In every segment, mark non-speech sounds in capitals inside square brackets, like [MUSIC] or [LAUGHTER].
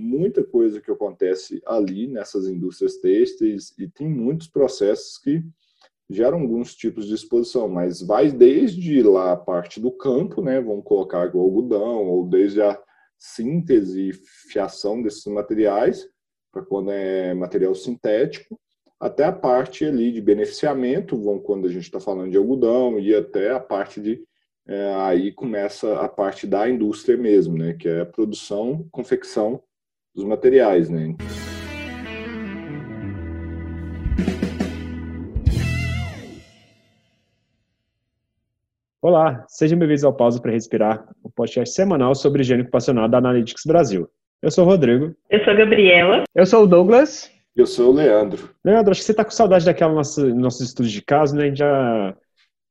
muita coisa que acontece ali nessas indústrias têxteis e tem muitos processos que geram alguns tipos de exposição, mas vai desde lá a parte do campo, né, vamos colocar o algodão, ou desde a síntese e fiação desses materiais, para quando é material sintético, até a parte ali de beneficiamento, vamos, quando a gente está falando de algodão, e até a parte de é, aí começa a parte da indústria mesmo, né, que é a produção, confecção dos materiais, né. Olá, sejam bem-vindos ao Pausa para Respirar, o um podcast semanal sobre higiene ocupacional da Analytics Brasil. Eu sou o Rodrigo. Eu sou a Gabriela. Eu sou o Douglas. Eu sou o Leandro. Leandro, acho que você está com saudade daquela nossa, nossos estudos de caso, né? A gente já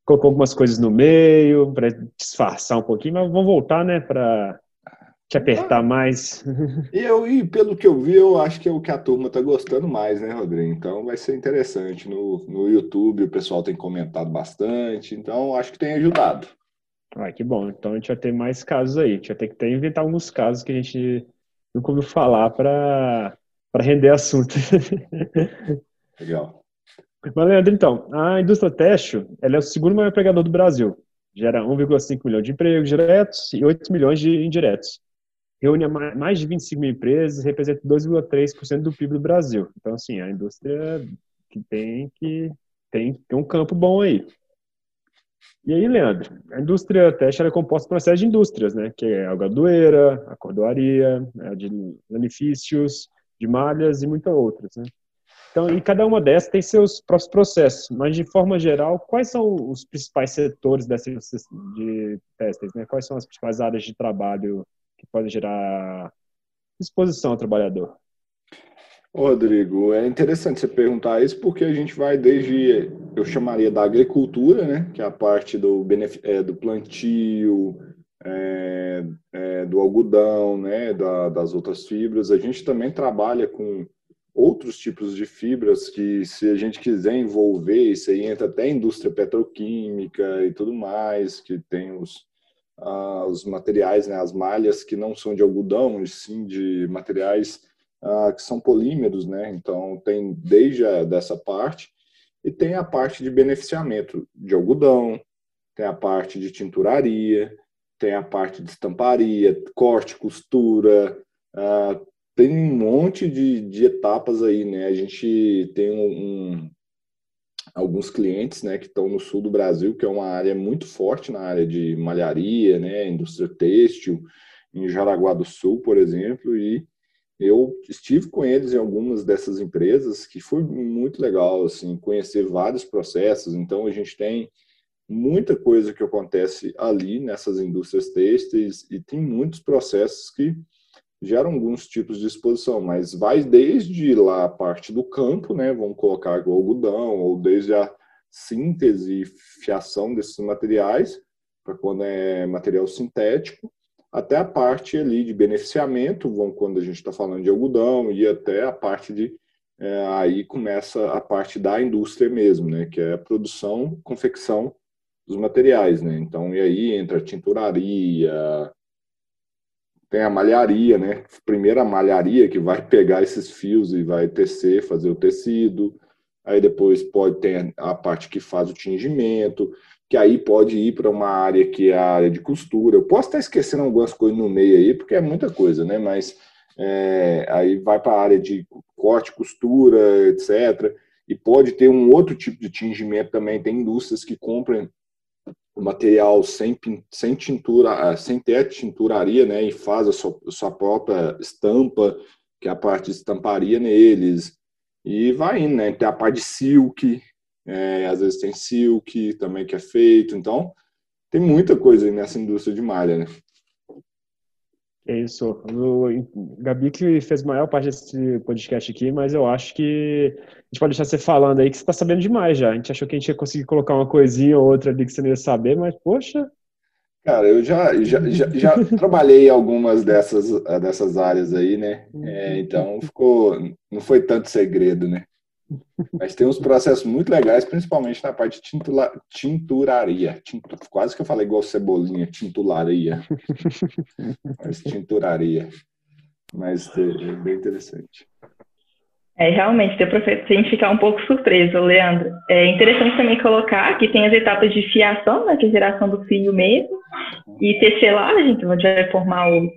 colocou algumas coisas no meio para disfarçar um pouquinho, mas vamos voltar, né, para te apertar ah, mais. E, eu, e pelo que eu vi, eu acho que é o que a turma está gostando mais, né, Rodrigo? Então vai ser interessante. No, no YouTube o pessoal tem comentado bastante, então acho que tem ajudado. Ah, que bom. Então a gente vai ter mais casos aí. A gente vai ter que ter, inventar alguns casos que a gente nunca ouviu falar para render assunto. [LAUGHS] Legal. Mas, Leandro, então, a indústria têxtil ela é o segundo maior empregador do Brasil. Gera 1,5 milhão de empregos diretos e 8 milhões de indiretos. Reúne mais de 25 mil empresas representa 2,3% do PIB do Brasil. Então, assim, a indústria que tem que tem, tem um campo bom aí. E aí, Leandro, a indústria têxtil é composta por uma série de indústrias, né? Que é a algadoeira, a cordoaria, a de lanifícios, de malhas e muitas outras, né? Então, e cada uma dessas tem seus próprios processos, mas de forma geral, quais são os principais setores dessa de testes, né? Quais são as principais áreas de trabalho que podem gerar exposição ao trabalhador? Rodrigo, é interessante você perguntar isso porque a gente vai desde, eu chamaria da agricultura, né, que é a parte do, é, do plantio, é, é, do algodão, né, da, das outras fibras. A gente também trabalha com outros tipos de fibras que, se a gente quiser envolver, isso aí entra até a indústria petroquímica e tudo mais, que tem os, ah, os materiais, né, as malhas que não são de algodão, e sim de materiais ah, que são polímeros, né? Então, tem desde a, dessa parte, e tem a parte de beneficiamento de algodão, tem a parte de tinturaria, tem a parte de estamparia, corte, costura, ah, tem um monte de, de etapas aí, né? A gente tem um, um, alguns clientes, né, que estão no sul do Brasil, que é uma área muito forte na área de malharia, né, indústria têxtil, em Jaraguá do Sul, por exemplo, e eu estive com eles em algumas dessas empresas, que foi muito legal, assim, conhecer vários processos. Então, a gente tem muita coisa que acontece ali nessas indústrias têxteis e tem muitos processos que geram alguns tipos de exposição, mas vai desde lá a parte do campo, né, vamos colocar o algodão, ou desde a síntese e fiação desses materiais, para quando é material sintético, até a parte ali de beneficiamento, vamos, quando a gente está falando de algodão, e até a parte de, é, aí começa a parte da indústria mesmo, né, que é a produção, confecção dos materiais, né, então, e aí entra a tinturaria, tem a malharia, né? Primeiro a malharia que vai pegar esses fios e vai tecer, fazer o tecido. Aí depois pode ter a parte que faz o tingimento, que aí pode ir para uma área que é a área de costura. Eu posso estar esquecendo algumas coisas no meio aí, porque é muita coisa, né? Mas é, aí vai para a área de corte, costura, etc. E pode ter um outro tipo de tingimento também. Tem indústrias que compram o material sem, sem tintura, ah, sem ter tinturaria, né, e faz a sua, a sua própria estampa, que é a parte de estamparia neles, e vai indo, né, tem a parte de silk, é, às vezes tem silk também que é feito, então tem muita coisa nessa indústria de malha, né. É isso. O Gabi que fez a maior parte desse podcast aqui, mas eu acho que a gente pode deixar você falando aí que você está sabendo demais já. A gente achou que a gente ia conseguir colocar uma coisinha ou outra ali que você não ia saber, mas poxa. Cara, eu já, já, já, já [LAUGHS] trabalhei algumas dessas, dessas áreas aí, né? É, então ficou. Não foi tanto segredo, né? Mas tem uns processos muito legais, principalmente na parte de tintula, tinturaria. Tintu, quase que eu falei igual cebolinha, tintularia. [LAUGHS] Mas tinturaria. Mas é bem interessante. É, realmente, deu para a gente ficar um pouco surpreso, Leandro. É interessante também colocar que tem as etapas de fiação, né, que é a geração do fio mesmo, e tecelagem, que onde vai formar o,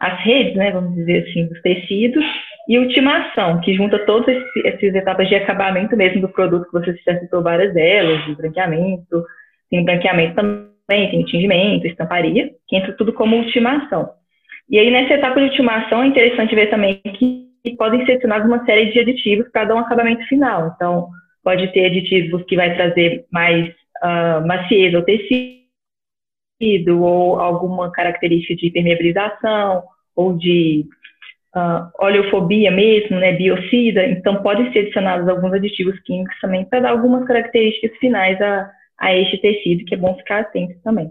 as redes, né, vamos dizer assim, dos tecidos, e ultimação, que junta todas essas etapas de acabamento mesmo do produto, que você já citou várias delas, de branqueamento, tem branqueamento também, tem tingimento, estamparia, que entra tudo como ultimação. E aí, nessa etapa de ultimação, é interessante ver também que podem ser adicionados uma série de aditivos para dar um acabamento final. Então, pode ter aditivos que vai trazer mais uh, maciez ao tecido, ou alguma característica de permeabilização, ou de uh, oleofobia mesmo, né, biocida. Então, podem ser adicionados alguns aditivos químicos também para dar algumas características finais a, a este tecido, que é bom ficar atento também.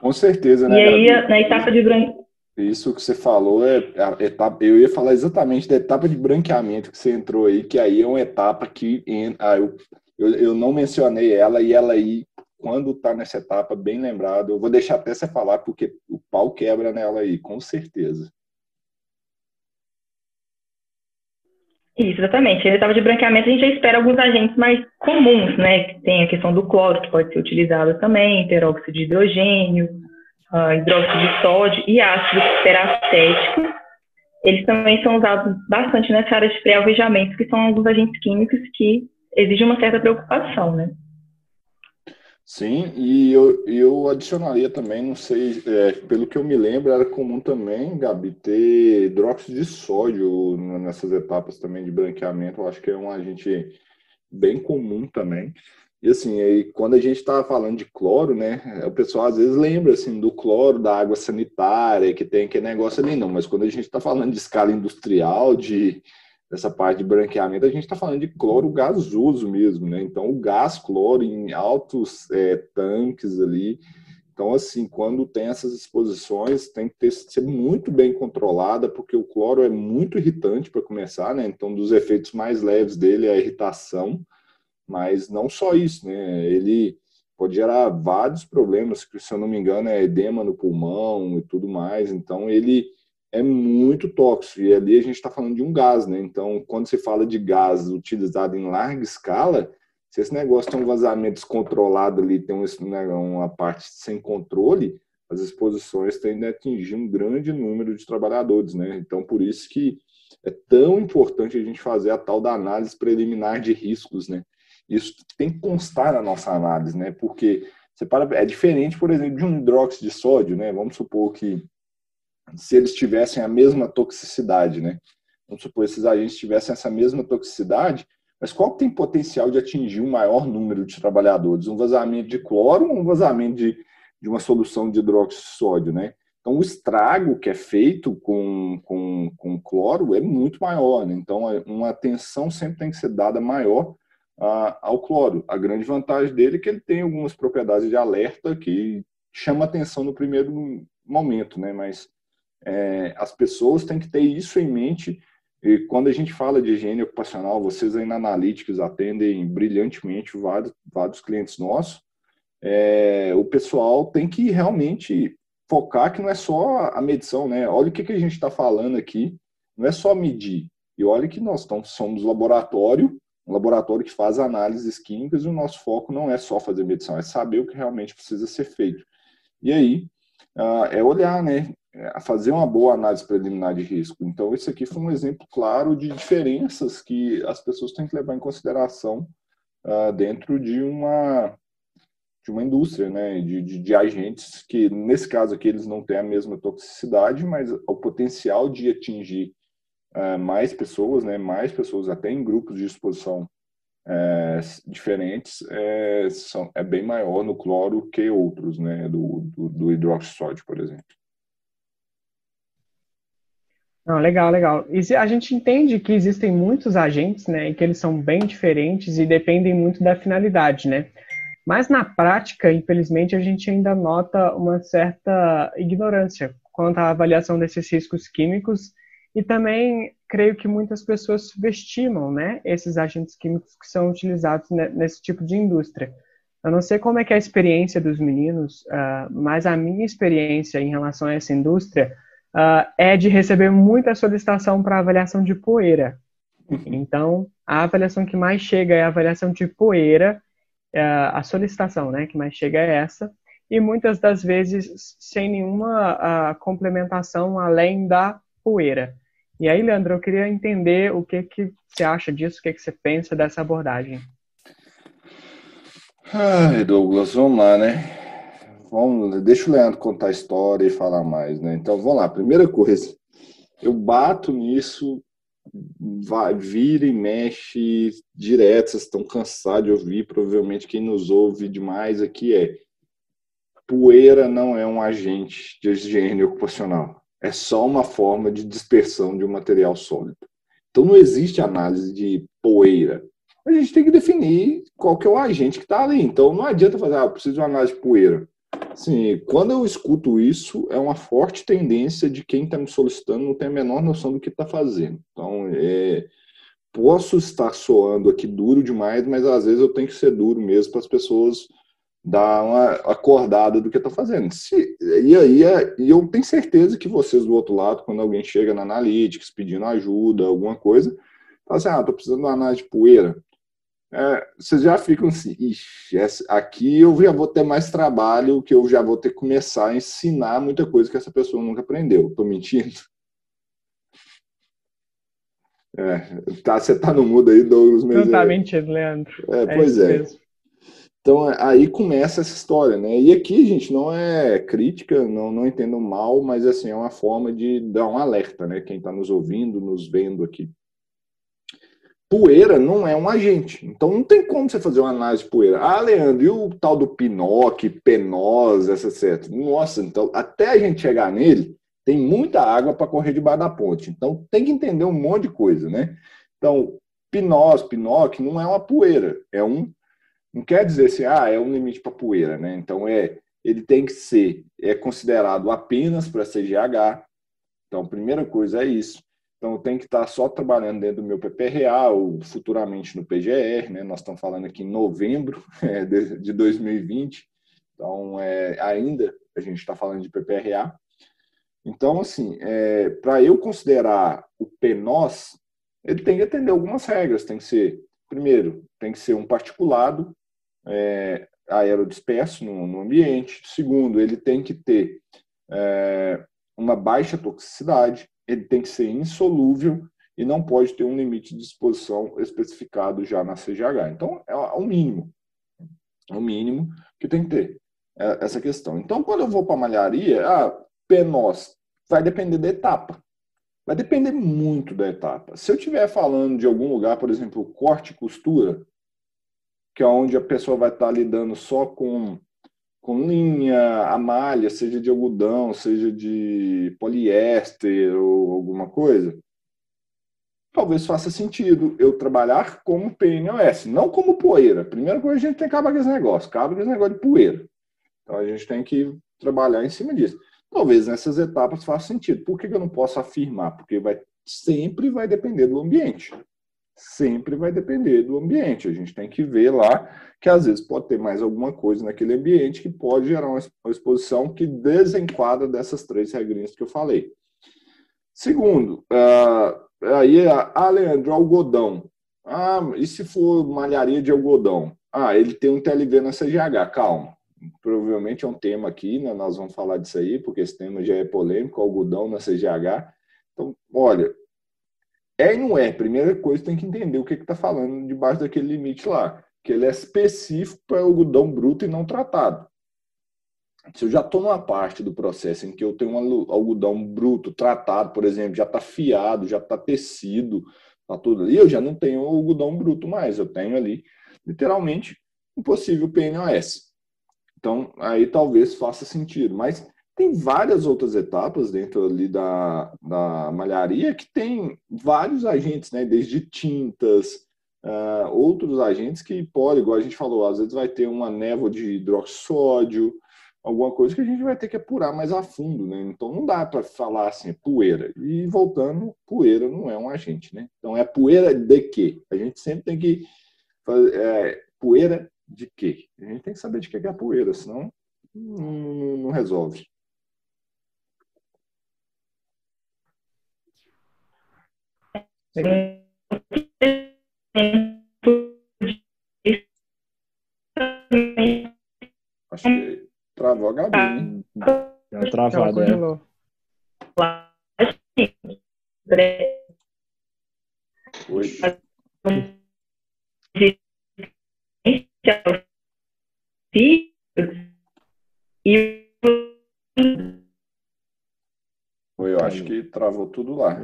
Com certeza, né? E aí, Gabi? na etapa de branco isso que você falou é a etapa. Eu ia falar exatamente da etapa de branqueamento que você entrou aí, que aí é uma etapa que ah, eu, eu, eu não mencionei ela e ela aí, quando está nessa etapa, bem lembrado, eu vou deixar até você falar, porque o pau quebra nela aí, com certeza. Isso, exatamente. Na etapa de branqueamento, a gente já espera alguns agentes mais comuns, né? Tem a questão do cloro, que pode ser utilizado também, peróxido de hidrogênio, uh, hidróxido de sódio e ácido peracético, eles também são usados bastante nessa área de pré-alvejamento, que são alguns agentes químicos que exigem uma certa preocupação, né? Sim, e eu, eu adicionaria também, não sei, é, pelo que eu me lembro, era comum também, Gabi, ter hidróxido de sódio nessas etapas também de branqueamento. Eu acho que é um agente bem comum também. E assim, aí, quando a gente estava falando de cloro, né, o pessoal às vezes lembra assim do cloro da água sanitária, que tem aquele negócio ali, não, mas quando a gente está falando de escala industrial, de dessa parte de branqueamento, a gente está falando de cloro gasoso mesmo, né? Então, o gás cloro em altos é, tanques ali. Então, assim, quando tem essas exposições, tem que ter, ser muito bem controlada, porque o cloro é muito irritante para começar, né? Então, dos efeitos mais leves dele é a irritação mas não só isso, né? Ele pode gerar vários problemas, que se eu não me engano é edema no pulmão e tudo mais. Então ele é muito tóxico e ali a gente está falando de um gás, né? Então quando se fala de gás utilizado em larga escala, se esse negócio tem um vazamento descontrolado ali, tem né, uma parte sem controle, as exposições tendem a atingir um grande número de trabalhadores, né? Então por isso que é tão importante a gente fazer a tal da análise preliminar de riscos, né? Isso tem que constar na nossa análise, né? Porque você para, é diferente, por exemplo, de um hidróxido de sódio, né? Vamos supor que se eles tivessem a mesma toxicidade, né? Vamos supor esses agentes tivessem essa mesma toxicidade, mas qual tem potencial de atingir um maior número de trabalhadores? Um vazamento de cloro ou um vazamento de, de uma solução de hidróxido de sódio, né? Então, o estrago que é feito com, com, com cloro é muito maior. Né? Então, uma atenção sempre tem que ser dada maior ao cloro. A grande vantagem dele é que ele tem algumas propriedades de alerta que chama atenção no primeiro momento, né? Mas é, as pessoas têm que ter isso em mente. E quando a gente fala de higiene ocupacional, vocês aí na Analytics atendem brilhantemente vários, vários clientes nossos. É, o pessoal tem que realmente focar que não é só a medição, né? Olha o que, que a gente está falando aqui, não é só medir. E olha que nós estamos, somos laboratório um laboratório que faz análises químicas e o nosso foco não é só fazer medição, é saber o que realmente precisa ser feito. E aí, uh, é olhar, né, é fazer uma boa análise preliminar de risco. Então, esse aqui foi um exemplo claro de diferenças que as pessoas têm que levar em consideração uh, dentro de uma de uma indústria, né, de, de, de, agentes que, nesse caso aqui, eles não têm a mesma toxicidade, mas o potencial de atingir uh, mais pessoas, né, mais pessoas até em grupos de exposição é, diferentes, é, são, é bem maior no cloro que outros, né, do, do, do hidróxido por exemplo. Não, legal, legal. E a gente entende que existem muitos agentes, né, e que eles são bem diferentes e dependem muito da finalidade, né? Mas na prática, infelizmente, a gente ainda nota uma certa ignorância quanto à avaliação desses riscos químicos e também creio que muitas pessoas subestimam né, esses agentes químicos que são utilizados nesse tipo de indústria. Eu não sei como é que é a experiência dos meninos, uh, mas a minha experiência em relação a essa indústria uh, é de receber muita solicitação para avaliação de poeira. Então, a avaliação que mais chega é a avaliação de poeira, uh, a solicitação né, que mais chega é essa, e muitas das vezes sem nenhuma uh, complementação além da poeira. E aí, Leandro, eu queria entender o que, que você acha disso, o que, que você pensa dessa abordagem. Ai, Douglas, vamos lá, né? Vamos, deixa o Leandro contar a história e falar mais, né? Então, vamos lá. Primeira coisa, eu bato nisso, vai, vira e mexe direto, vocês estão cansados de ouvir, provavelmente quem nos ouve demais aqui é poeira não é um agente de higiene ocupacional é só uma forma de dispersão de um material sólido. Então não existe análise de poeira. A gente tem que definir qual que é o agente que está ali. Então não adianta fazer, ah, preciso de uma análise de poeira. Sim, quando eu escuto isso, é uma forte tendência de quem está me solicitando não tem a menor noção do que está fazendo. Então, é, posso estar soando aqui duro demais, mas às vezes eu tenho que ser duro mesmo para as pessoas dar uma acordada do que está fazendo. Se, e aí é, e eu tenho certeza que vocês do outro lado, quando alguém chega na Analytics pedindo ajuda, alguma coisa, fala assim, ah, estou precisando de uma análise de poeira. É, vocês já ficam assim, ixi, aqui eu já vou ter mais trabalho, que eu já vou ter que começar a ensinar muita coisa que essa pessoa nunca aprendeu. Estou mentindo? É, tá, você tá no mudo aí, Douglas. Não tá mentindo, Leandro. É, é pois é. Então aí começa essa história, né? E aqui, gente, não é crítica, não, não entendo mal, mas assim, é uma forma de dar um alerta, né? Quem está nos ouvindo, nos vendo aqui. Poeira não é um agente, então não tem como você fazer uma análise de poeira. Ah, Leandro, e o tal do PINOC, PENOS, etc. Nossa, então até a gente chegar nele, tem muita água para correr debaixo da ponte. Então tem que entender um monte de coisa, né? Então, PINOS, PINOC não é uma poeira, é um não quer dizer assim, ah, é um limite para poeira, né? Então é, ele tem que ser é considerado apenas para CGH. Então, a primeira coisa é isso. Então, tem que estar só trabalhando dentro do meu PPRA ou futuramente no PGR, né? Nós estamos falando aqui em novembro [LAUGHS] é, de 2020. Então, é, ainda a gente está falando de PPRA. Então, assim, é, para eu considerar o PNOS, ele tem que atender algumas regras. Tem que ser, primeiro, tem que ser um particulado é, aerodisperso no, no, ambiente. Segundo, ele tem que ter é, uma baixa toxicidade, ele tem que ser insolúvel e não pode ter um limite de exposição especificado já na CGH. Então, é o mínimo. É o mínimo que tem que ter é, essa questão. Então, quando eu vou para a malharia, a PNOS vai depender da etapa. Vai depender muito da etapa. Se eu estiver falando de algum lugar, por exemplo, corte e costura, que é onde a pessoa vai estar lidando só com, com linha, a malha, seja de algodão, seja de poliéster ou alguma coisa, talvez faça sentido eu trabalhar como PNOS, não como poeira. Primeira coisa, a gente tem que acabar com esse negócio, acaba com esse negócio de poeira. Então, a gente tem que trabalhar em cima disso. Talvez nessas etapas faça sentido. Por que eu não posso afirmar? Porque vai, sempre vai depender do ambiente sempre vai depender do ambiente. A gente tem que ver lá que às vezes pode ter mais alguma coisa naquele ambiente que pode gerar uma exposição que desenquadra dessas três regrinhas que eu falei. Segundo, uh, aí, ah, Leandro, algodão. Ah, e se for malharia de algodão? Ah, ele tem um TLV na CGH, calma. Provavelmente é um tema aqui, né? nós vamos falar disso aí, porque esse tema já é polêmico, algodão na CGH. Então, olha, é e não é. Primeira coisa, tem que entender o que está falando debaixo daquele limite lá. Que ele é específico para algodão bruto e não tratado. Se eu já estou numa parte do processo em que eu tenho um algodão bruto tratado, por exemplo, já está fiado, já está tecido, está tudo ali, eu já não tenho algodão bruto mais. Eu tenho ali, literalmente, um possível PNOS. Então, aí talvez faça sentido. Mas tem várias outras etapas dentro ali da, da malharia que tem vários agentes, né? Desde tintas, uh, outros agentes que podem, igual a gente falou, às vezes vai ter uma névoa de hidroxódio, alguma coisa que a gente vai ter que apurar mais a fundo, né? Então não dá para falar assim, é poeira. E voltando, poeira não é um agente, né? Então é poeira de quê? A gente sempre tem que fazer é, poeira de quê? A gente tem que saber de que é a poeira, senão não, não, não resolve. Acho que travou a Gabi. Tá travado, é. Oi. E Oi, eu acho que travou tudo lá.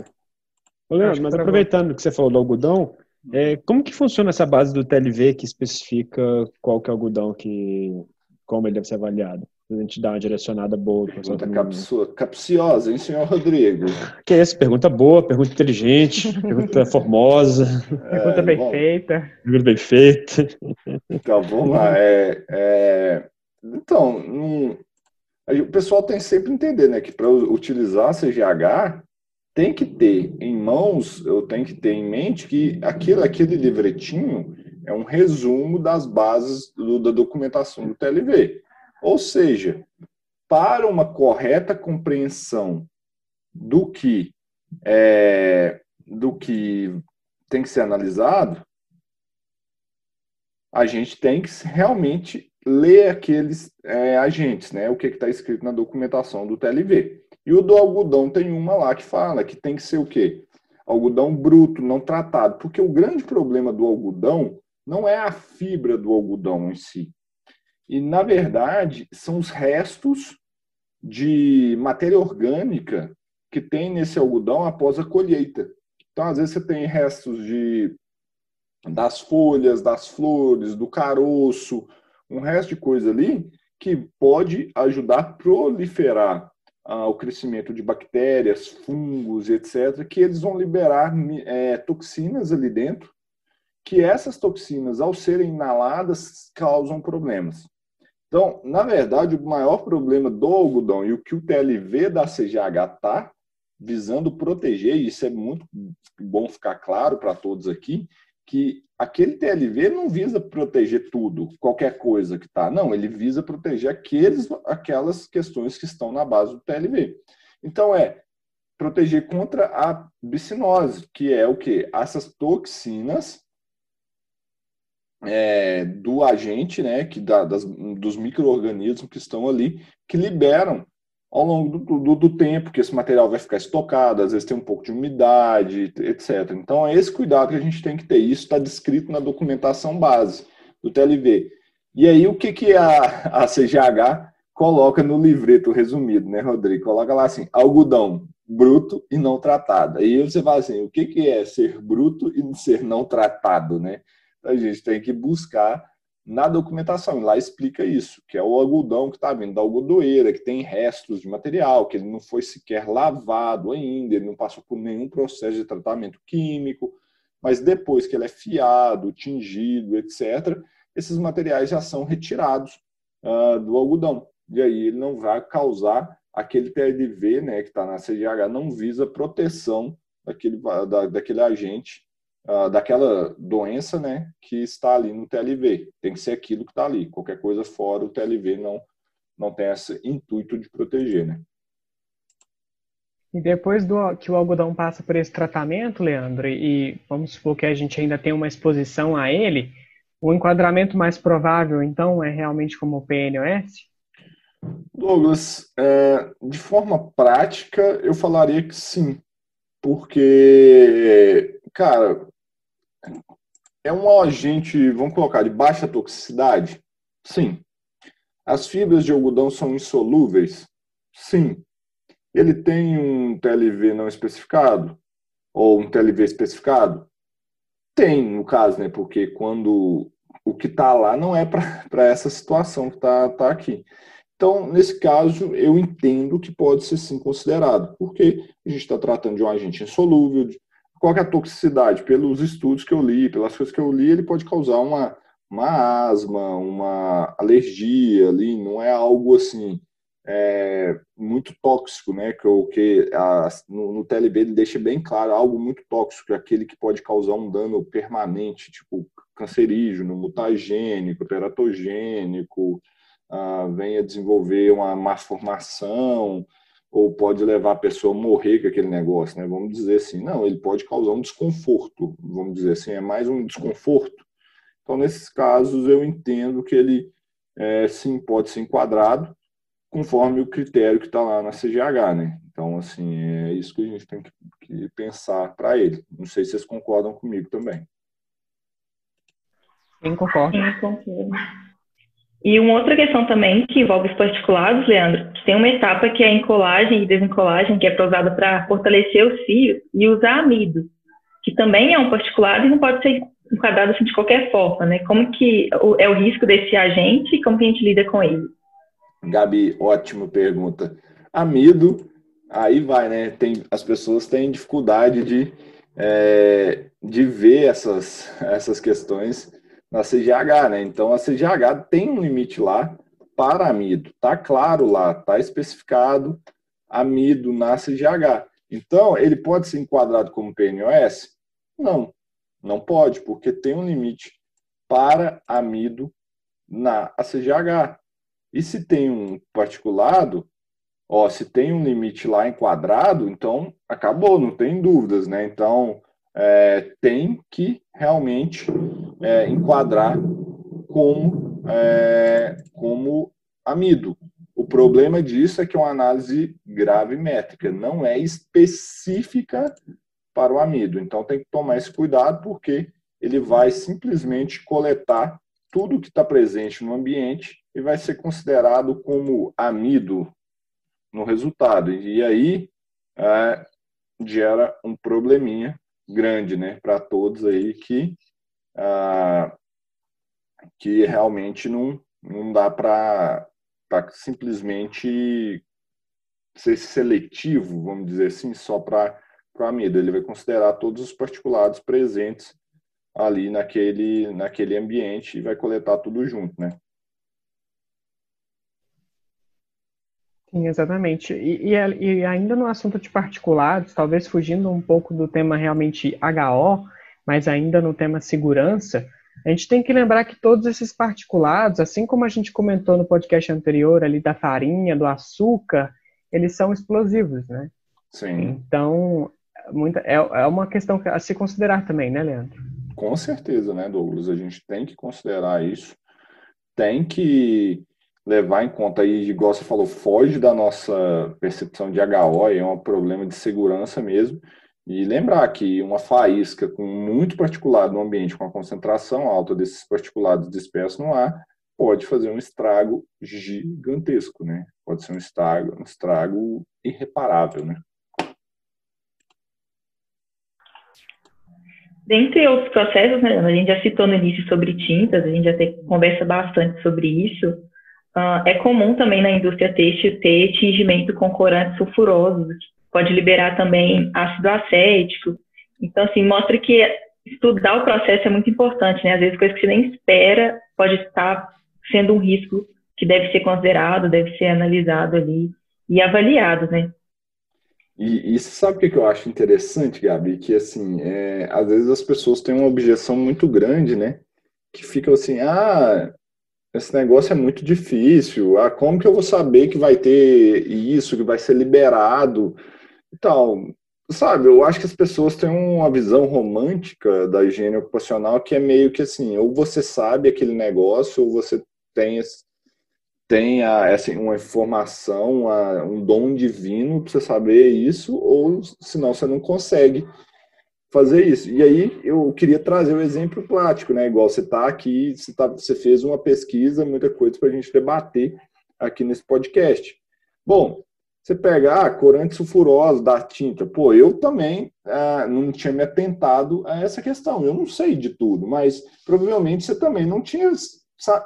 Ô, Leandro, mas aproveitando que você falou do algodão, é, como que funciona essa base do TLV que especifica qual que é o algodão que, como ele deve ser avaliado? A gente dá uma direcionada boa. Pergunta capsu, capciosa, hein, senhor Rodrigo? [LAUGHS] Que é isso? Pergunta boa, pergunta inteligente, [LAUGHS] pergunta formosa. pergunta bem bom, feita. Pergunta bem feita. Então, vamos lá. É, é, então, um, o pessoal tem sempre que entender né, que para utilizar a CGH, tem que ter em mãos, eu tenho que ter em mente que aquilo, aquele livretinho é um resumo das bases do, da documentação do TLV. Ou seja, para uma correta compreensão do que é, do que tem que ser analisado, a gente tem que realmente ler aqueles é, agentes, né? O que está escrito na documentação do TLV. E o do algodão tem uma lá que fala que tem que ser o quê? Algodão bruto, não tratado. Porque o grande problema do algodão não é a fibra do algodão em si. E, na verdade, são os restos de matéria orgânica que tem nesse algodão após a colheita. Então, às vezes, você tem restos de das folhas, das flores, do caroço, um resto de coisa ali que pode ajudar a proliferar ah, o crescimento de bactérias, fungos, etc., que eles vão liberar é, toxinas ali dentro, que essas toxinas, ao serem inaladas, causam problemas. Então, na verdade, o maior problema do algodão e o que o TLV da CGH está visando proteger, e isso é muito bom ficar claro para todos aqui, que aquele TLV não visa proteger tudo, qualquer coisa que está. Não, ele visa proteger aqueles, aquelas questões que estão na base do TLV. Então, é proteger contra a bicinose, que é o que? Essas toxinas é, do agente, né, que da, das, dos micro-organismos que estão ali, que liberam ao longo do, do, do, tempo, que esse material vai ficar estocado, às vezes tem um pouco de umidade, etc. Então, é esse cuidado que a gente tem que ter. Isso está descrito na documentação base do TLV. E aí, o que, que a, a CGH coloca no livreto resumido, né, Rodrigo? Coloca lá assim, algodão bruto e não tratado. Aí você fala assim, o que, que é ser bruto e ser não tratado, né? A gente tem que buscar na documentação. E lá explica isso, que é o algodão que está vindo da algodoeira, que tem restos de material, que ele não foi sequer lavado ainda, ele não passou por nenhum processo de tratamento químico, mas depois que ele é fiado, tingido, etc., esses materiais já são retirados uh, do algodão. E aí ele não vai causar aquele TLV, né, que está na CGH, não visa proteção daquele, da, daquele agente uh, daquela doença né, que está ali no TLV. Tem que ser aquilo que está ali. Qualquer coisa fora, o TLV não, não tem esse intuito de proteger. Né? E depois do, que o algodão passa por esse tratamento, Leandro, e vamos supor que a gente ainda tem uma exposição a ele, o enquadramento mais provável, então, é realmente como o PNOS? Douglas, é, de forma prática, eu falaria que sim, porque, cara, é um agente, vamos colocar, de baixa toxicidade? Sim. As fibras de algodão são insolúveis? Sim. Ele tem um TLV não especificado? Ou um TLV especificado? Tem, no caso, né? Porque quando o que está lá não é para [LAUGHS] essa situação que está tá aqui. Então, nesse caso, eu entendo que pode ser sim considerado, porque a gente está tratando de um agente insolúvel, qual é a toxicidade? Pelos estudos que eu li, pelas coisas que eu li, ele pode causar uma, uma asma, uma alergia ali, não é algo assim é, muito tóxico, né? Que, que a, no, no TLB ele deixa bem claro algo muito tóxico, aquele que pode causar um dano permanente, tipo cancerígeno, mutagênico, teratogênico, ah, venha desenvolver uma malformação, ou pode levar a pessoa a morrer com aquele negócio, né? Vamos dizer assim, não, ele pode causar um desconforto, vamos dizer assim, é mais um desconforto. Então, nesses casos, eu entendo que ele é, sim pode ser enquadrado conforme o critério que está lá na CGH, né? Então, assim, é isso que a gente tem que, que pensar para ele. Não sei se vocês concordam comigo também. Sim, concordo. Sim, concordo. E uma outra questão também que envolve os particulados, Leandro, tem uma etapa que é a encolagem e desencolagem, que é usada para fortalecer os fios e usar amido, que também é um particulado e não pode ser enquadrado assim de qualquer forma, né? Como que é o risco desse agente e como que a gente lida com ele? Gabi, ótima pergunta. Amido, aí vai, né? Tem, as pessoas têm dificuldade de, é, de ver essas, essas questões na CGH, né? Então a CGH tem um limite lá para amido, tá claro lá, tá especificado amido na CGH. Então ele pode ser enquadrado como PNOS? Não, não pode, porque tem um limite para amido na CGH. E se tem um particulado, ó, se tem um limite lá enquadrado, então acabou, não tem dúvidas, né? Então é, tem que realmente é, enquadrar como, é, como amido. O problema disso é que é uma análise gravimétrica, não é específica para o amido. Então tem que tomar esse cuidado, porque ele vai simplesmente coletar tudo que está presente no ambiente e vai ser considerado como amido no resultado. E aí é, gera um probleminha grande né, para todos aí que ah, que realmente não, não dá para simplesmente ser seletivo, vamos dizer assim, só para o amido. Ele vai considerar todos os particulados presentes ali naquele, naquele ambiente e vai coletar tudo junto, né? Sim, exatamente. E, e, e, ainda no assunto de particulados, talvez fugindo um pouco do tema realmente HO, mas ainda no tema segurança, a gente tem que lembrar que todos esses particulados, assim como a gente comentou no podcast anterior ali da farinha, do açúcar, eles são explosivos, né? Sim. Então, muita, é, é uma questão a se considerar também, né, Leandro? Com certeza, né, Douglas? A gente tem que considerar isso, tem que levar em conta aí, igual você falou, foge da nossa percepção de HO, é um problema de segurança mesmo. E lembrar que uma faísca com muito particulado no ambiente, com a concentração alta desses particulados dispersos no ar, pode fazer um estrago gigantesco, né? Pode ser um estrago, um estrago irreparável, né? Dentre outros processos, né, a gente já citou no início sobre tintas, a gente já tem, conversa bastante sobre isso. Uh, é comum também na indústria têxtil ter tingimento com corantes sulfurosos, pode liberar também ácido acético. Então, assim, mostra que estudar o processo é muito importante, né? Às vezes, coisas que você nem espera pode estar sendo um risco que deve ser considerado, deve ser analisado ali e avaliado, né? E, e sabe o que eu acho interessante, Gabi? Que, assim, é, às vezes as pessoas têm uma objeção muito grande, né? Que ficam assim, ah, esse negócio é muito difícil. Ah, como que eu vou saber que vai ter isso, que vai ser liberado? Então, sabe, eu acho que as pessoas têm uma visão romântica da higiene ocupacional que é meio que assim, ou você sabe aquele negócio, ou você tem, tem a, assim, uma informação, uma, um dom divino para você saber isso, ou senão você não consegue fazer isso. E aí eu queria trazer um exemplo prático, né? Igual você está aqui, você, tá, você fez uma pesquisa, muita coisa para a gente debater aqui nesse podcast. Bom, você pega ah, corante sulfuroso da tinta. Pô, eu também ah, não tinha me atentado a essa questão. Eu não sei de tudo, mas provavelmente você também não tinha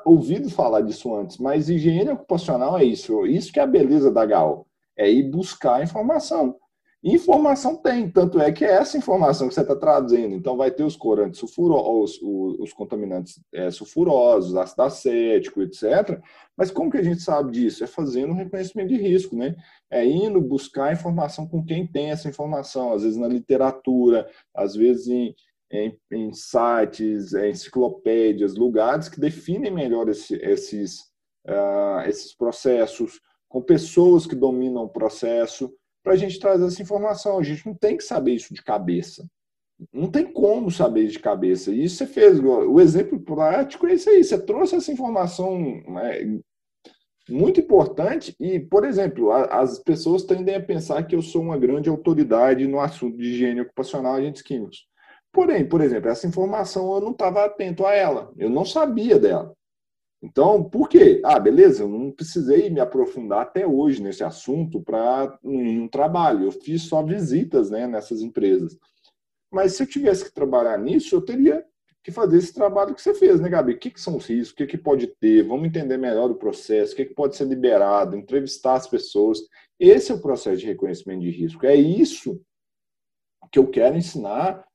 ouvido falar disso antes. Mas higiene ocupacional é isso. Isso que é a beleza da GAL. É ir buscar informação. Informação tem, tanto é que é essa informação que você está trazendo. Então, vai ter os corantes sulfurosos, os, os contaminantes é, sulfurosos, ácido acético, etc. Mas como que a gente sabe disso? É fazendo um reconhecimento de risco, né? É indo buscar informação com quem tem essa informação, às vezes na literatura, às vezes em, em, em sites, em enciclopédias, lugares que definem melhor esse, esses, uh, esses processos com pessoas que dominam o processo, para a gente trazer essa informação. A gente não tem que saber isso de cabeça. Não tem como saber de cabeça. E isso você fez. O exemplo prático é isso aí. Você trouxe essa informação né, muito importante. E, por exemplo, as pessoas tendem a pensar que eu sou uma grande autoridade no assunto de higiene ocupacional e agentes químicos. Porém, por exemplo, essa informação eu não estava atento a ela. Eu não sabia dela. Então, por quê? Ah, beleza, eu não precisei me aprofundar até hoje nesse assunto para um trabalho. Eu fiz só visitas né, nessas empresas. Mas se eu tivesse que trabalhar nisso, eu teria que fazer esse trabalho que você fez, né, Gabi? O que, que são os riscos? O que, que pode ter? Vamos entender melhor o processo, o que, que pode ser liberado, entrevistar as pessoas. Esse é o processo de reconhecimento de risco. É isso que eu quero ensinar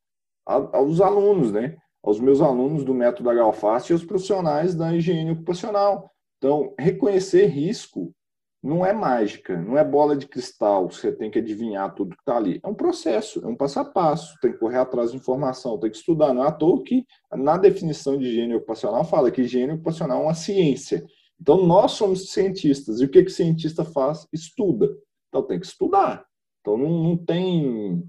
aos alunos, né? Aos meus alunos do método Galfast e aos profissionais da higiene ocupacional. Então, reconhecer risco não é mágica, não é bola de cristal, você tem que adivinhar tudo que está ali. É um processo, é um passo a passo, tem que correr atrás de informação, tem que estudar. Não é à toa que na definição de higiene ocupacional fala que higiene ocupacional é uma ciência. Então nós somos cientistas, e o que, que cientista faz? Estuda. Então tem que estudar. Então não, não tem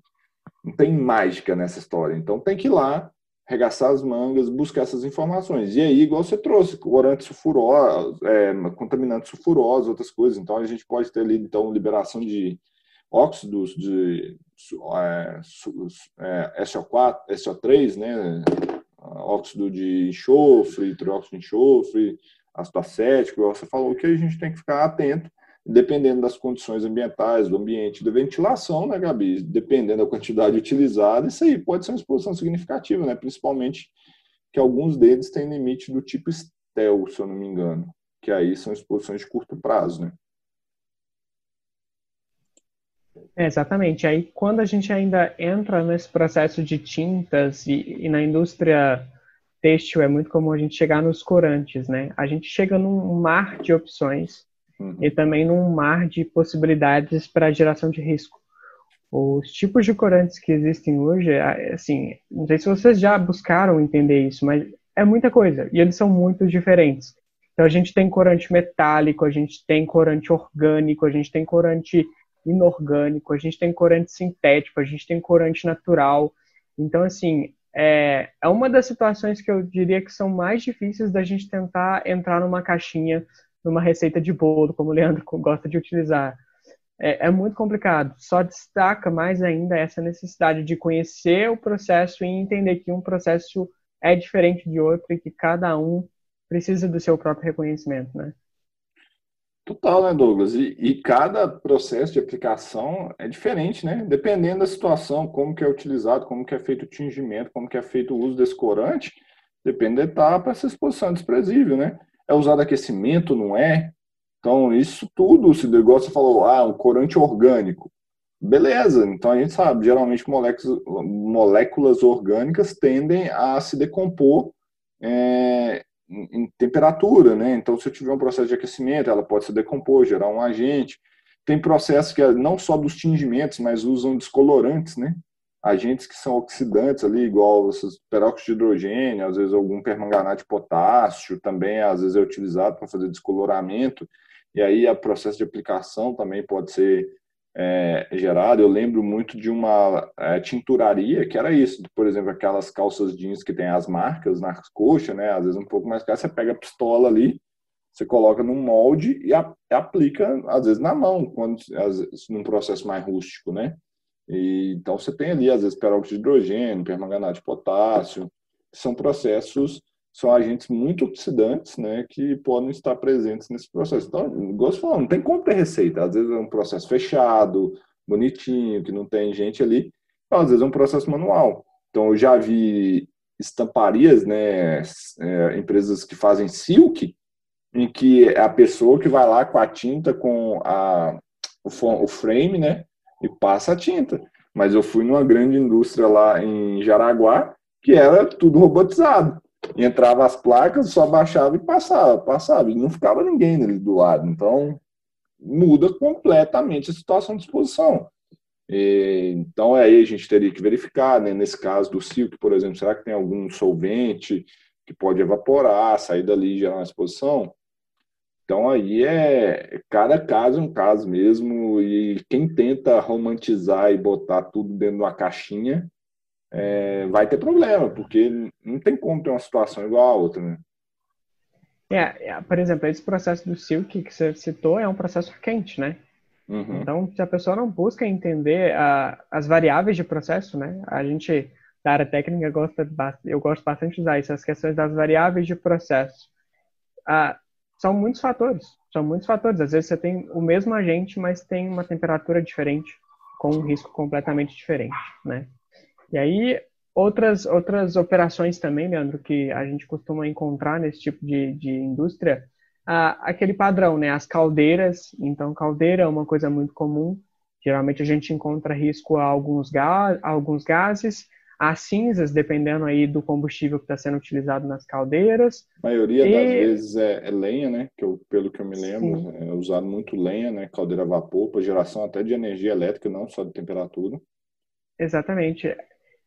não tem mágica nessa história. Então tem que ir lá, regaçar as mangas, buscar essas informações. E aí, igual você trouxe, corantes sulfurosos, é, contaminantes sulfurosos, outras coisas. Então, a gente pode ter ali, então, liberação de óxidos de é, é, SO4, SO3, né? óxido de enxofre, trióxido de enxofre, ácido acético, igual você falou, que a gente tem que ficar atento dependendo das condições ambientais, do ambiente, da ventilação, né, Gabi? Dependendo da quantidade utilizada, isso aí pode ser uma exposição significativa, né? Principalmente que alguns deles têm limite do tipo STEL, se eu não me engano, que aí são exposições de curto prazo, né? É, exatamente. Aí, quando a gente ainda entra nesse processo de tintas e, e na indústria têxtil, é muito comum a gente chegar nos corantes, né? A gente chega num mar de opções uhum. e também num mar de possibilidades para geração de risco. Os tipos de corantes que existem hoje, assim, não sei se vocês já buscaram entender isso, mas é muita coisa e eles são muito diferentes. Então a gente tem corante metálico, a gente tem corante orgânico, a gente tem corante inorgânico, a gente tem corante sintético, a gente tem corante natural. Então, assim, é, é uma das situações que eu diria que são mais difíceis da gente tentar entrar numa caixinha numa receita de bolo, como o Leandro gosta de utilizar. É, é, muito complicado. Só destaca mais ainda essa necessidade de conhecer o processo e entender que um processo é diferente de outro e que cada um precisa do seu próprio reconhecimento, né? Total, né, Douglas? E, e, cada processo de aplicação é diferente, né? Dependendo da situação, como que é utilizado, como que é feito o tingimento, como que é feito o uso desse corante, depende da etapa, essa exposição é desprezível, né? É usado aquecimento, não é? Então, isso tudo, se igual você falou, ah, um corante orgânico. Beleza, então a gente sabe, geralmente moléculas, orgânicas tendem a se decompor é, em temperatura, né? Então, se eu tiver um processo de aquecimento, ela pode se decompor, gerar um agente. Tem processos que é não só dos tingimentos, mas usam descolorantes, né? Agentes que são oxidantes ali, igual esses peróxido de hidrogênio, às vezes algum permanganato de potássio, também às vezes é utilizado para fazer descoloramento, e aí o processo de aplicação também pode ser é, gerado. Eu lembro muito de uma é, tinturaria que era isso, por exemplo, aquelas calças jeans que tem as marcas nas coxas, né, às vezes um pouco mais caro, você pega a pistola ali, você coloca num molde e aplica, às vezes, na mão, quando, às vezes, num processo mais rústico, né? E, então, você tem ali, às vezes, peróxido de hidrogênio, permanganato de potássio, são processos, são agentes muito oxidantes, né, que podem estar presentes nesse processo. Então, gosto de falar, não tem como ter receita. Às vezes é um processo fechado, bonitinho, que não tem gente ali. Então, às vezes é um processo manual. Então, eu já vi estamparias, né, é, empresas que fazem silk, em que a pessoa que vai lá com a tinta, com a, o, o frame, né, e passa a tinta. Mas eu fui numa grande indústria lá em Jaraguá, que era tudo robotizado. Entrava as placas, só baixava e passava, passava. E não ficava ninguém ali do lado. Então, muda completamente a situação de exposição. E, então, aí a gente teria que verificar, né? nesse caso do silk, por exemplo, será que tem algum solvente que pode evaporar, sair dali e gerar uma exposição? Então aí é cada caso é um caso mesmo, e quem tenta romantizar e botar tudo dentro de uma caixinha é, vai ter problema, porque não tem como ter uma situação igual a outra, né? É, é por exemplo, esse processo do Silk que você citou é um processo quente, né? Uhum. Então, se a pessoa não busca entender a, as variáveis de processo, né? A gente da área técnica gosta, eu gosto bastante de usar isso, as questões das variáveis de processo. São muitos fatores, são muitos fatores. Às vezes você tem o mesmo agente, mas tem uma temperatura diferente, com um risco completamente diferente, né? E aí, outras, outras operações também, Leandro, que a gente costuma encontrar nesse tipo de, de indústria, ah, aquele padrão, né? As caldeiras. Então, caldeira é uma coisa muito comum. Geralmente a gente encontra risco a alguns, a alguns gases, as cinzas, dependendo aí do combustível que está sendo utilizado nas caldeiras. A maioria e... das vezes é, é, lenha, né? Que eu, pelo que eu me lembro, Sim. é usado muito lenha, né? Caldeira a vapor, para geração até de energia elétrica, não só de temperatura. Exatamente.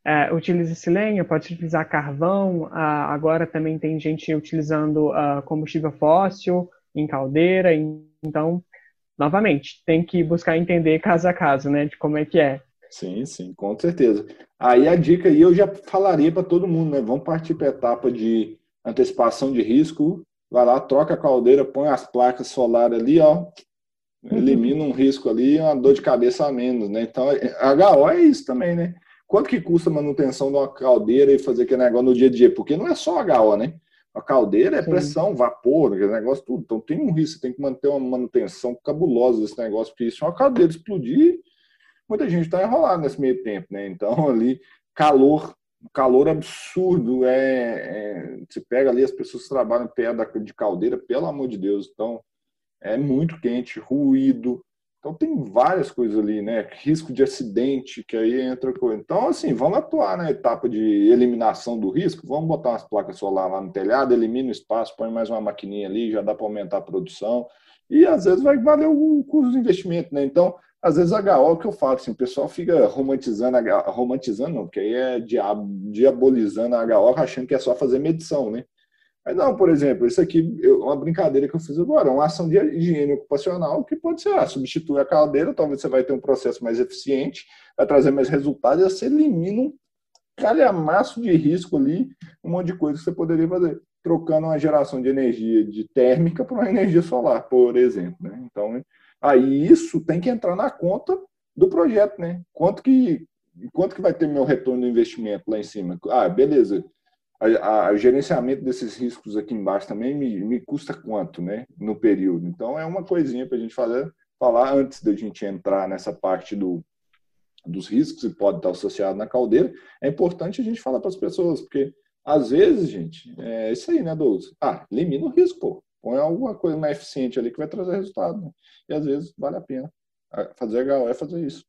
É, utiliza-se lenha, pode utilizar carvão, ah, agora também tem gente utilizando ah, combustível fóssil em caldeira, então, novamente, tem que buscar entender caso a caso, né, de como é que é. Sim, sim, com certeza. Aí a dica aí eu já falaria para todo mundo, né? Vamos partir para a etapa de antecipação de risco. Vai lá, troca a caldeira, põe as placas solares ali, ó. Elimina um risco ali, uma dor de cabeça a menos, né? Então, HO é isso também, né? Quanto que custa a manutenção de uma caldeira e fazer aquele negócio no dia a dia? Porque não é só HO, né? A caldeira é pressão, vapor, aquele negócio tudo. Então tem um risco, você tem que manter uma manutenção cabulosa desse negócio, porque se uma caldeira explodir, muita gente está enrolada nesse meio tempo, né? Então, [LAUGHS] ali, calor, calor absurdo, é, é, você pega ali as pessoas trabalham perto de caldeira, pelo amor de Deus, então é muito quente, ruído, então tem várias coisas ali, né? Risco de acidente, que aí entra coisa. Então, assim, vamos atuar na etapa de eliminação do risco, vamos botar umas placas solar lá no telhado, elimina o espaço, põe mais uma maquininha ali, já dá para aumentar a produção. E às vezes vai valer o custo do investimento, né? Então, às vezes HO é o que eu falo, assim, o pessoal fica romantizando, romantizando não, porque aí é diabolizando a HO, achando que é só fazer medição, né? Mas não, por exemplo, isso aqui é uma brincadeira que eu fiz agora, uma ação de higiene ocupacional que pode ser, ah, substituir a caldeira, talvez você vai ter um processo mais eficiente, vai trazer mais resultados, e você elimina um calhamaço de risco ali, um monte de coisa que você poderia fazer, trocando uma geração de energia de térmica por uma energia solar, por exemplo. Né? Então, Aí isso tem que entrar na conta do projeto, né? Quanto que, quanto que vai ter meu retorno do investimento lá em cima? Ah, beleza. O gerenciamento desses riscos aqui embaixo também me, me custa quanto, né? No período. Então é uma coisinha para a gente fazer, falar antes da gente entrar nessa parte do, dos riscos que pode estar associado na caldeira. É importante a gente falar para as pessoas, porque às vezes, gente, é isso aí, né, Douglas? Ah, elimina o risco, pô. Põe alguma coisa mais eficiente ali que vai trazer resultado. Né? E às vezes vale a pena. Fazer HO é fazer isso.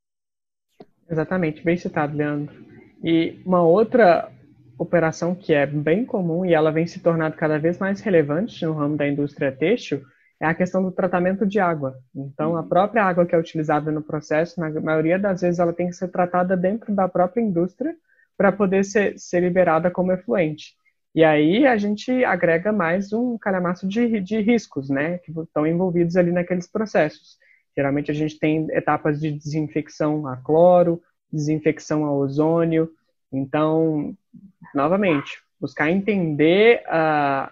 Exatamente, bem citado, Leandro. E uma outra operação que é bem comum e ela vem se tornando cada vez mais relevante no ramo da indústria têxtil é a questão do tratamento de água. Então, a uhum. própria água que é utilizada no processo, na maioria das vezes, ela tem que ser tratada dentro da própria indústria para poder ser, ser liberada como efluente. E aí a gente agrega mais um calhamaço de, de riscos, né, que estão envolvidos ali naqueles processos. Geralmente a gente tem etapas de desinfecção a cloro, desinfecção a ozônio. Então, novamente, buscar entender uh,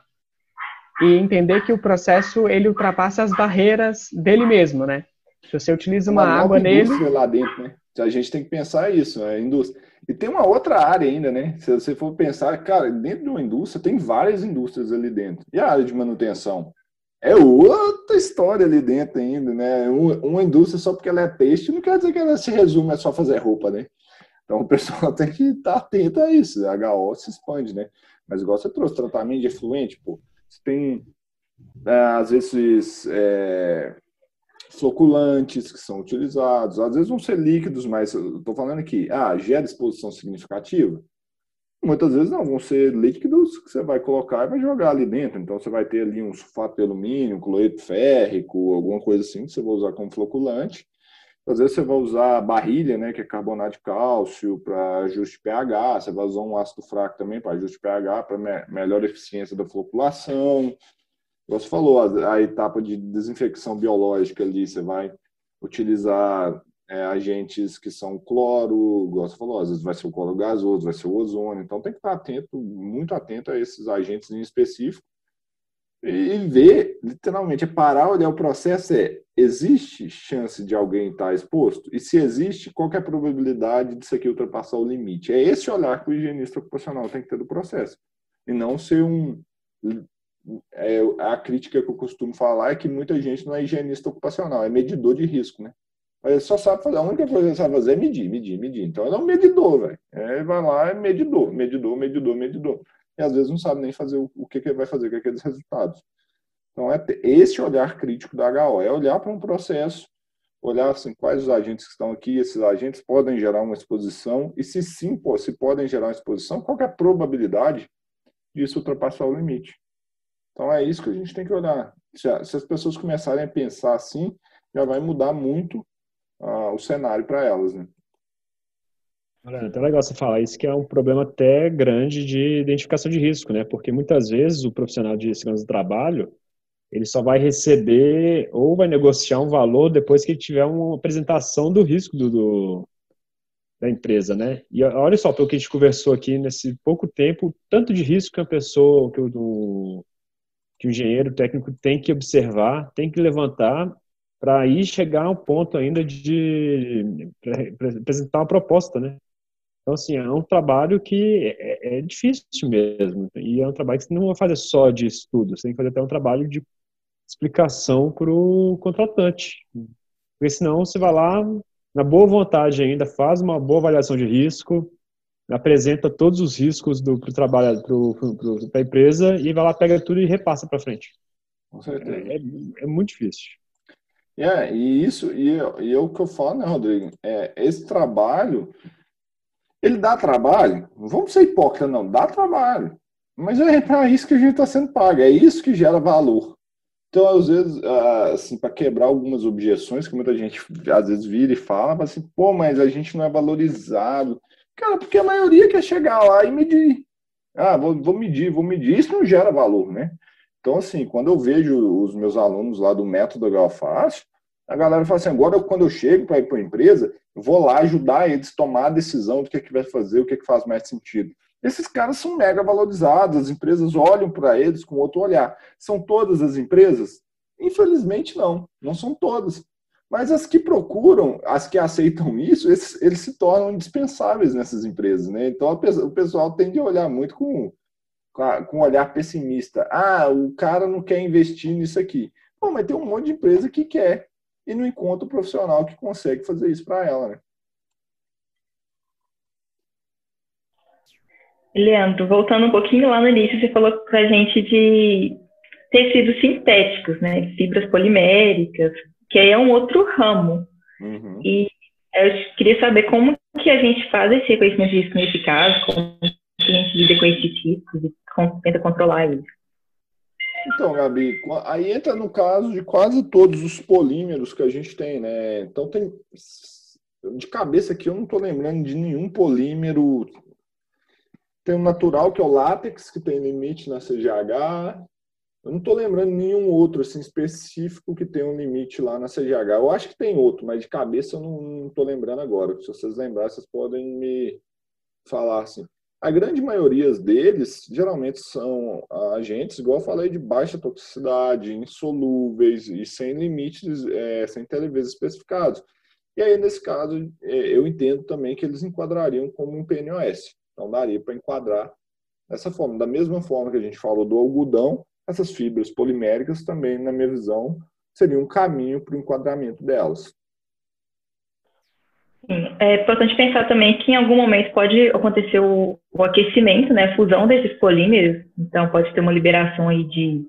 e entender que o processo ele ultrapassa as barreiras dele mesmo, né? Se você utiliza uma, uma água nele, lá dentro, né? A gente tem que pensar isso, a indústria e tem uma outra área ainda, né? Se você for pensar, cara, dentro de uma indústria tem várias indústrias ali dentro. E a área de manutenção? É outra história ali dentro ainda, né? Uma indústria só porque ela é peixe não quer dizer que ela se resume a só fazer roupa, né? Então o pessoal [LAUGHS] tem que estar atento a isso. A HO se expande, né? Mas igual você trouxe, tratamento de efluente, pô. Você tem, é, às vezes, é, floculantes que são utilizados, às vezes vão ser líquidos, mas estou falando aqui, ah, gera exposição significativa? Muitas vezes não, vão ser líquidos que você vai colocar e vai jogar ali dentro. Então você vai ter ali um sulfato de alumínio, cloreto férrico, alguma coisa assim que você vai usar como floculante. Às vezes você vai usar barrilha, né, que é carbonato de cálcio para ajuste pH, você vai usar um ácido fraco também para ajuste pH, para me melhor eficiência da floculação. Você falou a, a etapa de desinfecção biológica ali, você vai utilizar é, agentes que são cloro, você falou, às vezes vai ser o cloro gasoso, vai ser o ozônio, então tem que estar atento, muito atento a esses agentes em específico e ver, literalmente, é parar, olhar o processo, é, existe chance de alguém estar exposto? E se existe, qual é a probabilidade disso aqui ultrapassar o limite? É esse olhar que o higienista ocupacional tem que ter do processo. E não ser um... É, a crítica que eu costumo falar é que muita gente não é higienista ocupacional, é medidor de risco, né? Ele só sabe fazer, a única coisa que ele sabe fazer é medir, medir, medir. Então ele é um medidor, velho. É, vai lá, é medidor, medidor, medidor, medidor e às vezes não sabe nem fazer o, o que, que ele vai fazer com aqueles resultados. Então, é esse olhar crítico da HO, é olhar para um processo, olhar assim, quais os agentes que estão aqui, esses agentes podem gerar uma exposição, e se sim, pô, se podem gerar uma exposição, qual é a probabilidade disso ultrapassar o limite? Então, é isso que a gente tem que olhar. Se, as pessoas começarem a pensar assim, já vai mudar muito uh, o cenário para elas, né? É até legal você falar isso, que é um problema até grande de identificação de risco, né? Porque muitas vezes o profissional de segurança do trabalho, ele só vai receber ou vai negociar um valor depois que ele tiver uma apresentação do risco do, do da empresa, né? E olha só, pelo que a gente conversou aqui nesse pouco tempo, tanto de risco que a pessoa, que o, que o engenheiro técnico tem que observar, tem que levantar para aí chegar ao ponto ainda de apresentar uma proposta, né? Então, assim, é um trabalho que é, é, difícil mesmo. E é um trabalho que você não vai fazer só de estudo, você tem que fazer até um trabalho de explicação para o contratante. Porque senão você vai lá, na boa vontade ainda, faz uma boa avaliação de risco, apresenta todos os riscos do pro trabalho para a empresa e vai lá, pega tudo e repassa para frente. Com certeza. É, é, é muito difícil. É, e isso, e, e é o que eu falo, né, Rodrigo? É, esse trabalho ele dá trabalho? Não vamos ser hipócritas, não. Dá trabalho. Mas é para isso que a gente está sendo pago. É isso que gera valor. Então, às vezes, ah, assim, para quebrar algumas objeções que muita gente às vezes vira e fala, assim, pô, mas a gente não é valorizado. Cara, porque a maioria quer chegar lá e medir. Ah, vou, vou medir, vou medir. Isso não gera valor, né? Então, assim, quando eu vejo os meus alunos lá do método Galfácio, a galera fala assim, agora eu, quando eu chego para ir para a empresa, eu vou lá ajudar eles a tomar a decisão do que, é que vai fazer, o que, é que faz mais sentido. Esses caras são mega valorizados, as empresas olham para eles com outro olhar. São todas as empresas? Infelizmente não, não são todas. Mas as que procuram, as que aceitam [LAUGHS] isso, eles, eles se tornam indispensáveis nessas empresas. Né? Então o pessoal tende a olhar muito com, com um olhar pessimista. Ah, o cara não quer investir nisso aqui. Pô, mas tem um monte de empresa que quer e não encontra o profissional que consegue fazer isso para ela, né? Leandro, voltando um pouquinho lá no início, você falou para a gente de tecidos sintéticos, né? Fibras poliméricas, que aí é um outro ramo. Uhum. E eu queria saber como que a gente faz esse reconhecimento de risco nesse caso, como que a gente lida com esses riscos e tenta controlar isso. Então, Gabi, aí entra no caso de quase todos os polímeros que a gente tem, né? Então tem de cabeça aqui eu não estou lembrando de nenhum polímero. Tem o natural que é o látex que tem limite na CGH. Eu não estou lembrando nenhum outro assim específico que tem um limite lá na CGH. Eu acho que tem outro, mas de cabeça eu não estou lembrando agora. Se vocês lembrarem, vocês podem me falar assim. A grande maioria deles geralmente são agentes, igual eu falei, de baixa toxicidade, insolúveis e sem limites, é, sem televezes especificados. E aí, nesse caso, é, eu entendo também que eles enquadrariam como um PNOS. Então, daria para enquadrar dessa forma. Da mesma forma que a gente falou do algodão, essas fibras poliméricas também, na minha visão, seriam um caminho para o enquadramento delas. É importante pensar também que em algum momento pode acontecer o, o aquecimento, né, a fusão desses polímeros, então pode ter uma liberação aí de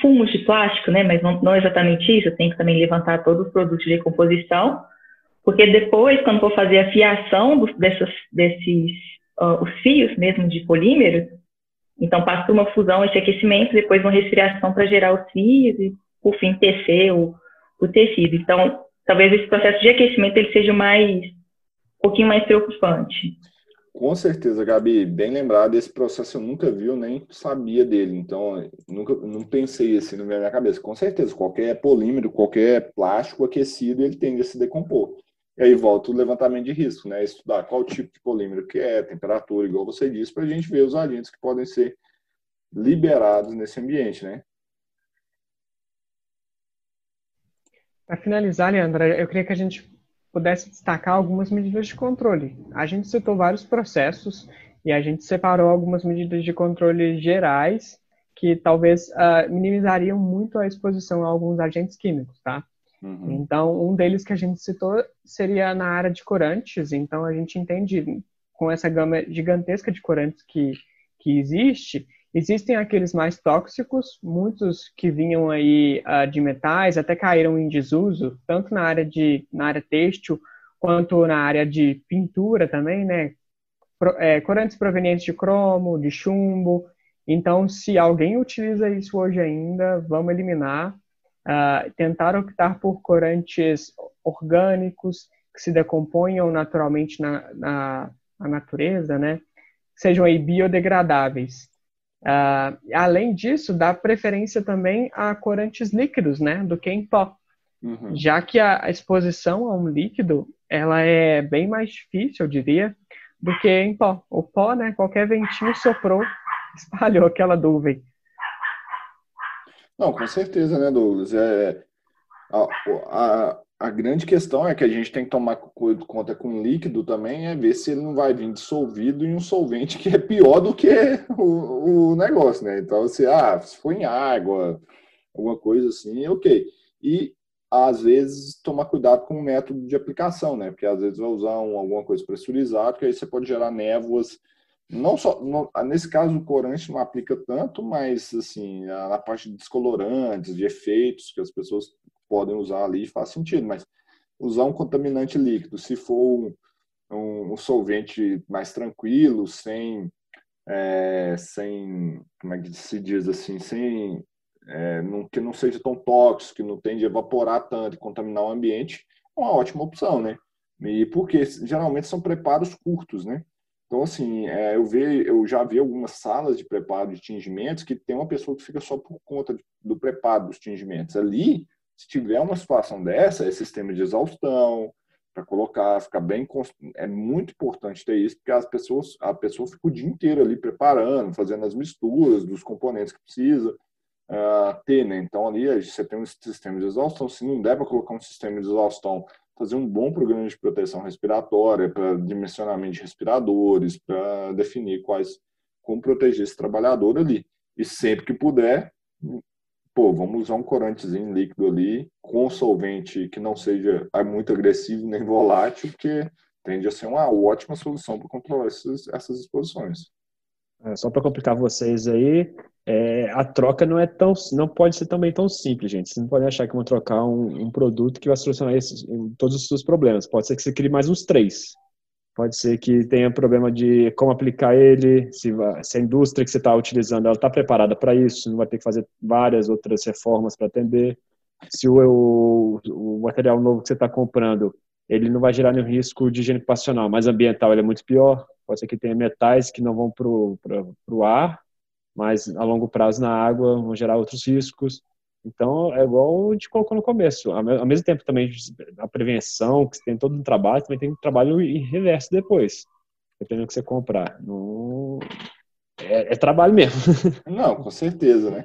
fumos de plástico, né, mas não, não exatamente isso, tem que também levantar todos os produtos de recomposição, porque depois, quando for fazer a fiação dos, dessas, desses uh, os fios mesmo de polímero, então passa por uma fusão, esse aquecimento, depois uma resfriação para gerar os fios e, por fim, tecer o, o tecido. Então, talvez esse processo de aquecimento ele seja mais um pouquinho mais preocupante. Com certeza, Gabi, bem lembrado, esse processo eu nunca vi, nem sabia dele, então nunca não pensei assim na minha cabeça. Com certeza, qualquer polímero, qualquer plástico aquecido, ele tende a se decompor. E aí volta o levantamento de risco, né? Estudar qual tipo de polímero que é, temperatura, igual você disse, para a gente ver os agentes que podem ser liberados nesse ambiente, né? Para finalizar, Leandra, eu queria que a gente pudesse destacar algumas medidas de controle. A gente citou vários processos e a gente separou algumas medidas de controle gerais que talvez uh, minimizariam muito a exposição a alguns agentes químicos, tá? Uhum. Então, um deles que a gente citou seria na área de corantes. Então, a gente entende com essa gama gigantesca de corantes que, que existe, existem aqueles mais tóxicos, muitos que vinham aí uh, de metais, até caíram em desuso, tanto na área de na área têxtil quanto na área de pintura também, né? Pro, é, corantes provenientes de cromo, de chumbo. Então, se alguém utiliza isso hoje ainda, vamos eliminar. Uh, tentar optar por corantes orgânicos que se decomponham naturalmente na, na, na natureza, né? Sejam aí biodegradáveis. Uh, além disso, dá preferência também a corantes líquidos, né, do que em pó. Uhum. Já que a exposição a um líquido, ela é bem mais difícil, eu diria, do que em pó. O pó, né, qualquer ventinho soprou, [LAUGHS] espalhou aquela nuvem. Não, com certeza, né, Douglas? É, a, a, a grande questão é que a gente tem que tomar conta com líquido também, é ver se ele não vai vir dissolvido em um solvente que é pior do que o, o negócio, né? Então, se, ah, se for em água, alguma coisa assim, ok. E, às vezes, tomar cuidado com o método de aplicação, né? Porque, às vezes, vai usar um, alguma coisa pressurizada, que aí você pode gerar névoas, não só, não, nesse caso, o corante não aplica tanto, mas, assim, na parte de descolorantes, de efeitos que as pessoas podem usar ali, faz sentido, mas usar um contaminante líquido, se for um, um solvente mais tranquilo, sem, é, sem, como é que se diz assim, sem, é, não, que não seja tão tóxico, que não tende a evaporar tanto e contaminar o ambiente, é uma ótima opção, né? E porque geralmente são preparos curtos, né? Então, assim, é, eu, vi, eu já vi algumas salas de preparo de tingimentos que tem uma pessoa que fica só por conta do preparo dos tingimentos. Ali, se tiver uma situação dessa, é sistema de exaustão, para colocar, ficar bem. É muito importante ter isso, porque as pessoas, a pessoa fica o dia inteiro ali preparando, fazendo as misturas dos componentes que precisa uh, ter, né? Então, ali você tem um sistema de exaustão. Se não der para colocar um sistema de exaustão, fazer um bom programa de proteção respiratória, para dimensionamento de respiradores, para definir quais, como proteger esse trabalhador ali. E sempre que puder, pô, vamos usar um corantezinho líquido ali, com solvente que não seja muito agressivo nem volátil, que tende a ser uma ótima solução para controlar essas, essas exposições. É, só para complicar vocês aí, é, a troca não é tão, não pode ser também tão simples, gente. Vocês não podem achar que vão trocar um, um produto que vai solucionar esses, todos os seus problemas. Pode ser que você crie mais uns três. Pode ser que tenha problema de como aplicar ele, se, se a indústria que você está utilizando ela está preparada para isso, não vai ter que fazer várias outras reformas para atender. Se o, o, o, material novo que você está comprando ele não vai gerar nenhum risco de higiene ocupacional, mas ambiental ele é muito pior. Pode ser que tenha metais que não vão para o ar, mas a longo prazo na água vão gerar outros riscos. Então, é igual a gente colocou no começo. Ao mesmo tempo também a prevenção, que tem todo um trabalho, também tem um trabalho em reverso depois. Dependendo do que você comprar. Não... É, é trabalho mesmo. [LAUGHS] Não, com certeza, né?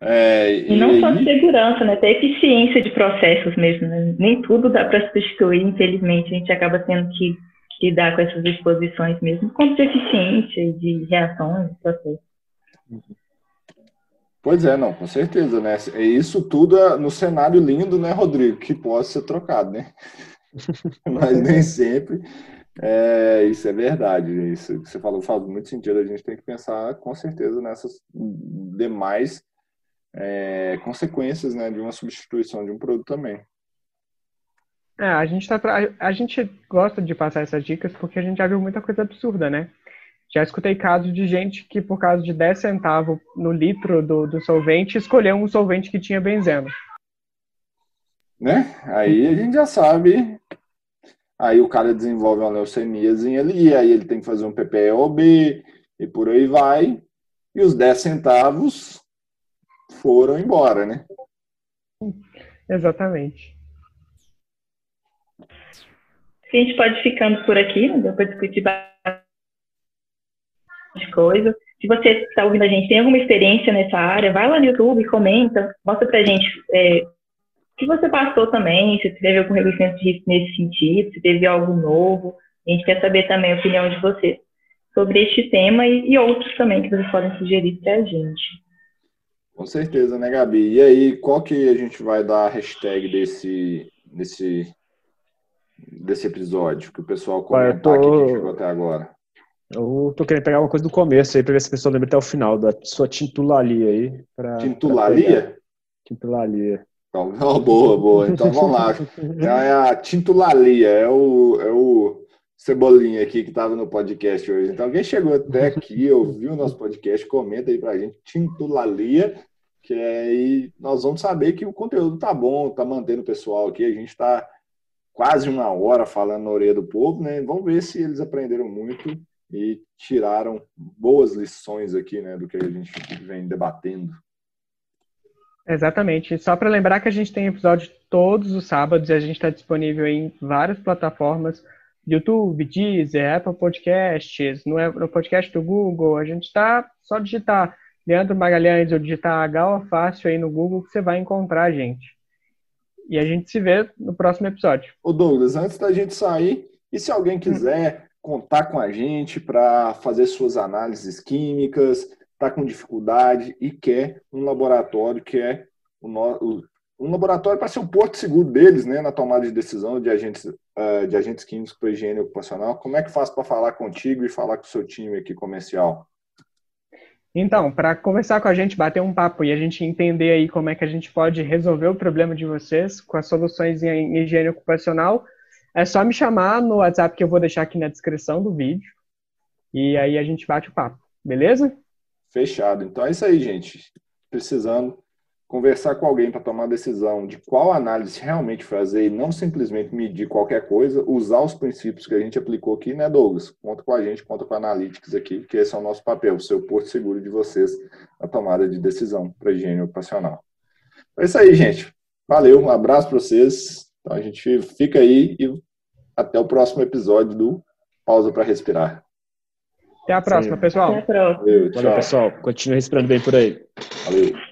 É, e, e, não só segurança, né? Até eficiência de processos mesmo. Né? Nem tudo dá para substituir, infelizmente. A gente acaba tendo que lidar com essas exposições mesmo, como de eficiência, de reações, processos. Pois é, não, com certeza, né? Isso tudo é no cenário lindo, né, Rodrigo, que pode ser trocado, né? [LAUGHS] Mas nem sempre. É, isso é verdade. Isso que você falou faz muito sentido. A gente tem que pensar, com certeza, nessas demais é, consequências né, de uma substituição de um produto também. É, a gente, tá, a gente gosta de passar essas dicas porque a gente já viu muita coisa absurda, né? Já escutei casos de gente que, por causa de 10 centavos no litro do, do solvente, escolheu um solvente que tinha benzeno. Né? Aí a gente já sabe. aí o cara desenvolve uma leucemiazinha ali, aí ele tem que fazer um PPE-OB e por aí vai, e os 10 centavos foram embora, né? Exatamente. A gente pode ficando por aqui, né? deu para discutir bastante coisa. Se você está ouvindo a gente, tem alguma experiência nessa área, vai lá no YouTube, comenta, mostra pra gente é, o que você passou também, se teve algum reconhecimento de risco nesse sentido, se teve algo novo. A gente quer saber também a opinião de vocês sobre este tema e, e outros também que vocês podem sugerir para a gente. Com certeza, né, Gabi? E aí, qual que a gente vai dar a hashtag desse, desse, desse episódio que o pessoal comentar tô... aqui que chegou até agora? Eu tô querendo pegar uma coisa do começo aí pra ver se a pessoa lembra até o final, da sua tintulalia aí. Pra, tintulalia? Pra tintulalia. Então, [LAUGHS] boa, boa. Então vamos lá. [LAUGHS] É a tintulalia, é o, é o Cebolinha aqui que estava no podcast hoje. Então, alguém chegou até aqui, [LAUGHS] ouviu o nosso podcast, comenta aí pra gente, Tintulalia, que aí nós vamos saber que o conteúdo tá bom, tá mantendo o pessoal aqui. A gente está quase uma hora falando na orelha do povo, né? Vamos ver se eles aprenderam muito e tiraram boas lições aqui, né, do que a gente vem debatendo. Exatamente. Só para lembrar que a gente tem episódio todos os sábados e a gente está disponível em várias plataformas, YouTube, Deezer, Apple Podcasts, no, no podcast do Google. A gente está só digitar Leandro Magalhães ou digitar H fácil aí no Google que você vai encontrar a gente. E a gente se vê no próximo episódio. Ô Douglas, antes da gente sair, e se alguém quiser contar com a gente para fazer suas análises químicas, está com dificuldade e quer um laboratório que é o, o um laboratório para ser o porto seguro deles, né, na tomada de decisão de agentes, uh, de agentes químicos para higiene ocupacional. Como é que faz para falar contigo e falar com o seu time aqui comercial? Então, para conversar com a gente, bater um papo e a gente entender aí como é que a gente pode resolver o problema de vocês com as soluções em higiene ocupacional, é só me chamar no WhatsApp que eu vou deixar aqui na descrição do vídeo. E aí a gente bate o papo, beleza? Fechado. Então é isso aí, gente. Precisando conversar com alguém para tomar a decisão de qual análise realmente fazer e não simplesmente medir qualquer coisa, usar os princípios que a gente aplicou aqui, né, Douglas? Conta com a gente, conta com a Analytics aqui, que esse é o nosso papel, o seu porto seguro de vocês na tomada de decisão para higiene ocupacional. É isso aí, gente. Valeu, um abraço para vocês. Então a gente fica aí e até o próximo episódio do Pausa para Respirar. Até a próxima, Sim. pessoal. Até a próxima. Valeu, Valeu, pessoal. Continue respirando bem por aí. Valeu.